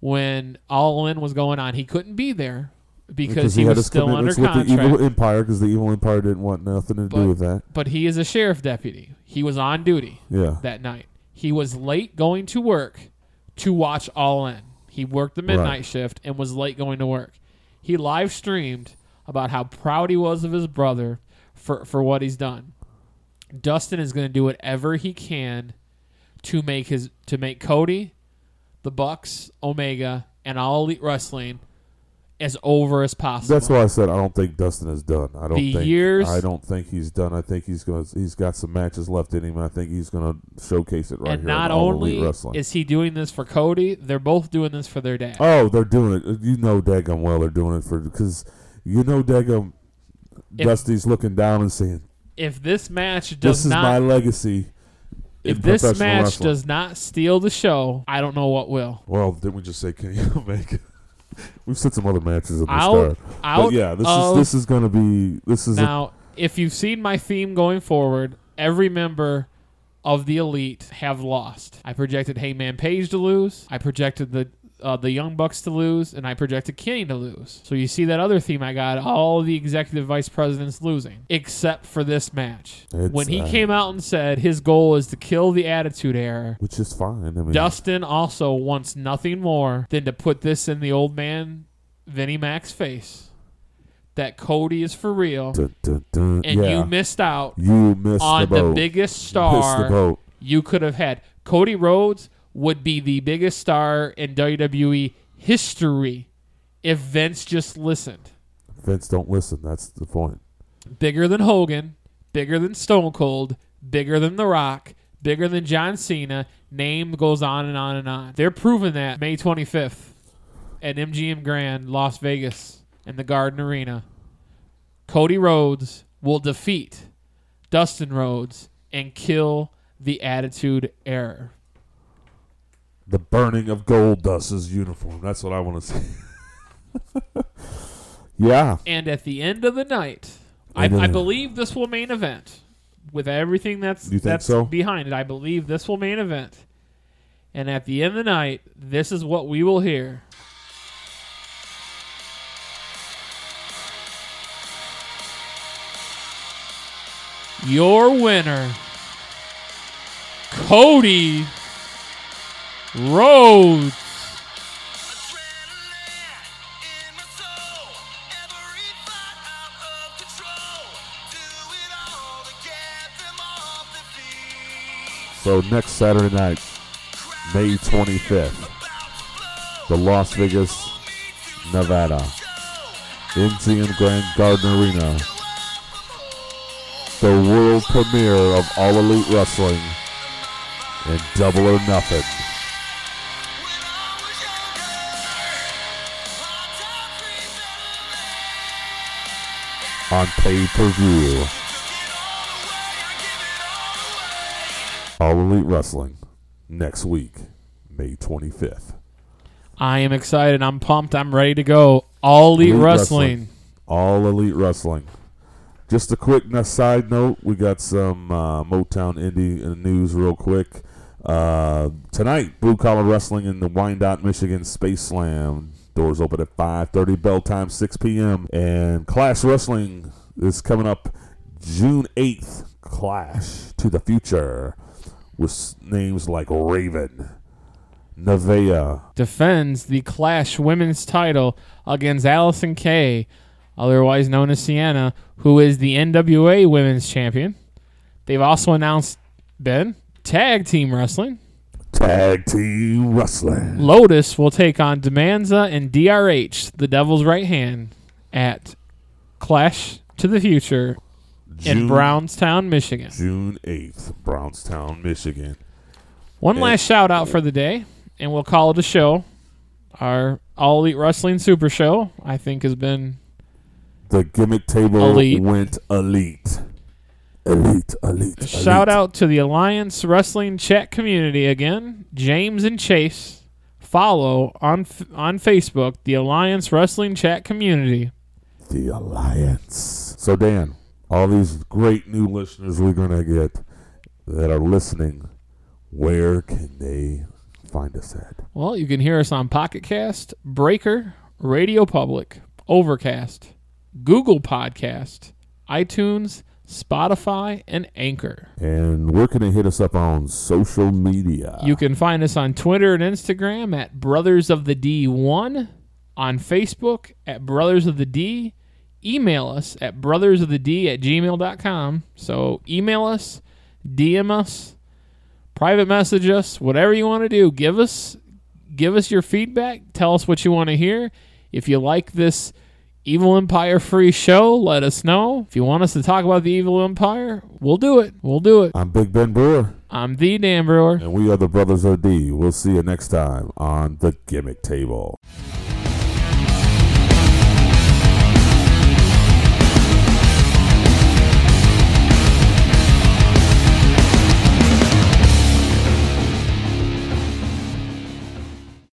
when All In was going on. He couldn't be there because, he, was still under contract. the evil empire because the evil empire didn't want nothing to But- do with that. but he is a sheriff deputy. He was on duty Yeah, that night. He was late going to work to watch All In. He worked the midnight Right. shift and was late going to work. He live streamed about how proud he was of his brother for, for what he's done. Dustin is going to do whatever he can to make his to make Cody, the Bucks, Omega, and all elite wrestling as over as possible. that's why I said I don't think Dustin is done. I don't The think years- I don't think he's done. I think he's going. to He's got some matches left in him. I think he's going to showcase it right and here. not on All only Elite Wrestling. is he doing this for Cody, they're both doing this for their dad. oh, they're doing it. You know, daggum well, they're doing it for because you know, daggum If- Dusty's looking down and saying, if this match does This is not my legacy. if this match wrestling. does not steal the show, I don't know what will. Well, didn't we just say [LAUGHS] Kenny Omega? [LAUGHS] We've said some other matches in the Out, start. out But yeah, this of is this is gonna be this is a, now. if you've seen my theme going forward, every member of the elite have lost. I projected Hangman Page to lose. I projected the uh, the Young Bucks to lose, and I projected Kenny to lose. So you see that other theme I got, all the executive vice presidents losing, except for this match. It's, when he uh, came out and said his goal is to kill the Attitude Era, which is fine. I mean, Dustin also wants nothing more than to put this in the old man Vinnie Mac's face that Cody is for real, dun, dun, dun, and yeah, you missed out you missed on the the, biggest star boat. you could have had. Cody Rhodes would be the biggest star in WWE history if Vince just listened. Vince, don't listen. That's the point. Bigger than Hogan, bigger than Stone Cold, bigger than The Rock, bigger than John Cena. Name goes on and on and on. They're proving that May 25th at MGM Grand, Las Vegas, in the Garden Arena. Cody Rhodes will defeat Dustin Rhodes and kill the Attitude Era. The burning of gold dust's uniform. That's what I want to see. [LAUGHS] yeah, And at the end of the night, I, I believe this will main event. With everything that's that's so? behind it, I believe this will main event. And at the end of the night, this is what we will hear. Your winner, Cody Rhodes. So next Saturday night, May 25th, the Las Vegas, Nevada, MGM Grand Garden Arena, the world premiere of All Elite Wrestling and Double or Nothing. On pay per view. All Elite Wrestling next week, May 25th. I am excited. I'm pumped. I'm ready to go. All Elite, Elite Wrestling. Wrestling. All Elite Wrestling. Just a quick side note: we got some uh, Motown Indie uh, news, real quick. Uh, tonight, Blue Collar Wrestling in the Wyandotte, Michigan Space Slam. Doors open at 5:30, bell time 6 p.m. And Clash Wrestling is coming up June 8th. Clash to the future with names like Raven, Nevea, defends the Clash women's title against Allysin Kay, otherwise known as Sienna, who is the NWA women's champion. They've also announced, Ben, tag team wrestling. Tag Team Wrestling. Lotus will take on Demanza and DRH, the Devil's right hand, at Clash to the Future in Brownstown, Michigan. June 8th, Brownstown, Michigan. One Hey. last shout out for the day, and we'll call it a show. Our All Elite Wrestling Super Show, I think, has been The gimmick table Elite. went elite. Elite, elite. Shout out to the Alliance Wrestling chat community again. James and Chase follow on f- on Facebook the Alliance Wrestling chat community. The Alliance. So, Dan, all these great new listeners we're going to get that are listening, where can they find us at? Well, you can hear us on Pocket Cast, Breaker, Radio Public, Overcast, Google Podcast, iTunes, Spotify, and Anchor. And where can they hit us up on social media? You can find us on Twitter and Instagram at Brothers of the D1, on Facebook at Brothers of the D. Email us at Brothers of the D at gmail.com. So email us, DM us, private message us, whatever you want to do. Give us give us your feedback. Tell us what you want to hear. If you like this Evil Empire free show, let us know. If you want us to talk about the Evil Empire, we'll do it. We'll do it. I'm Big Ben Brewer, I'm the Dan Brewer. and we are the Brothers of D. We'll see you next time on The Gimmick Table.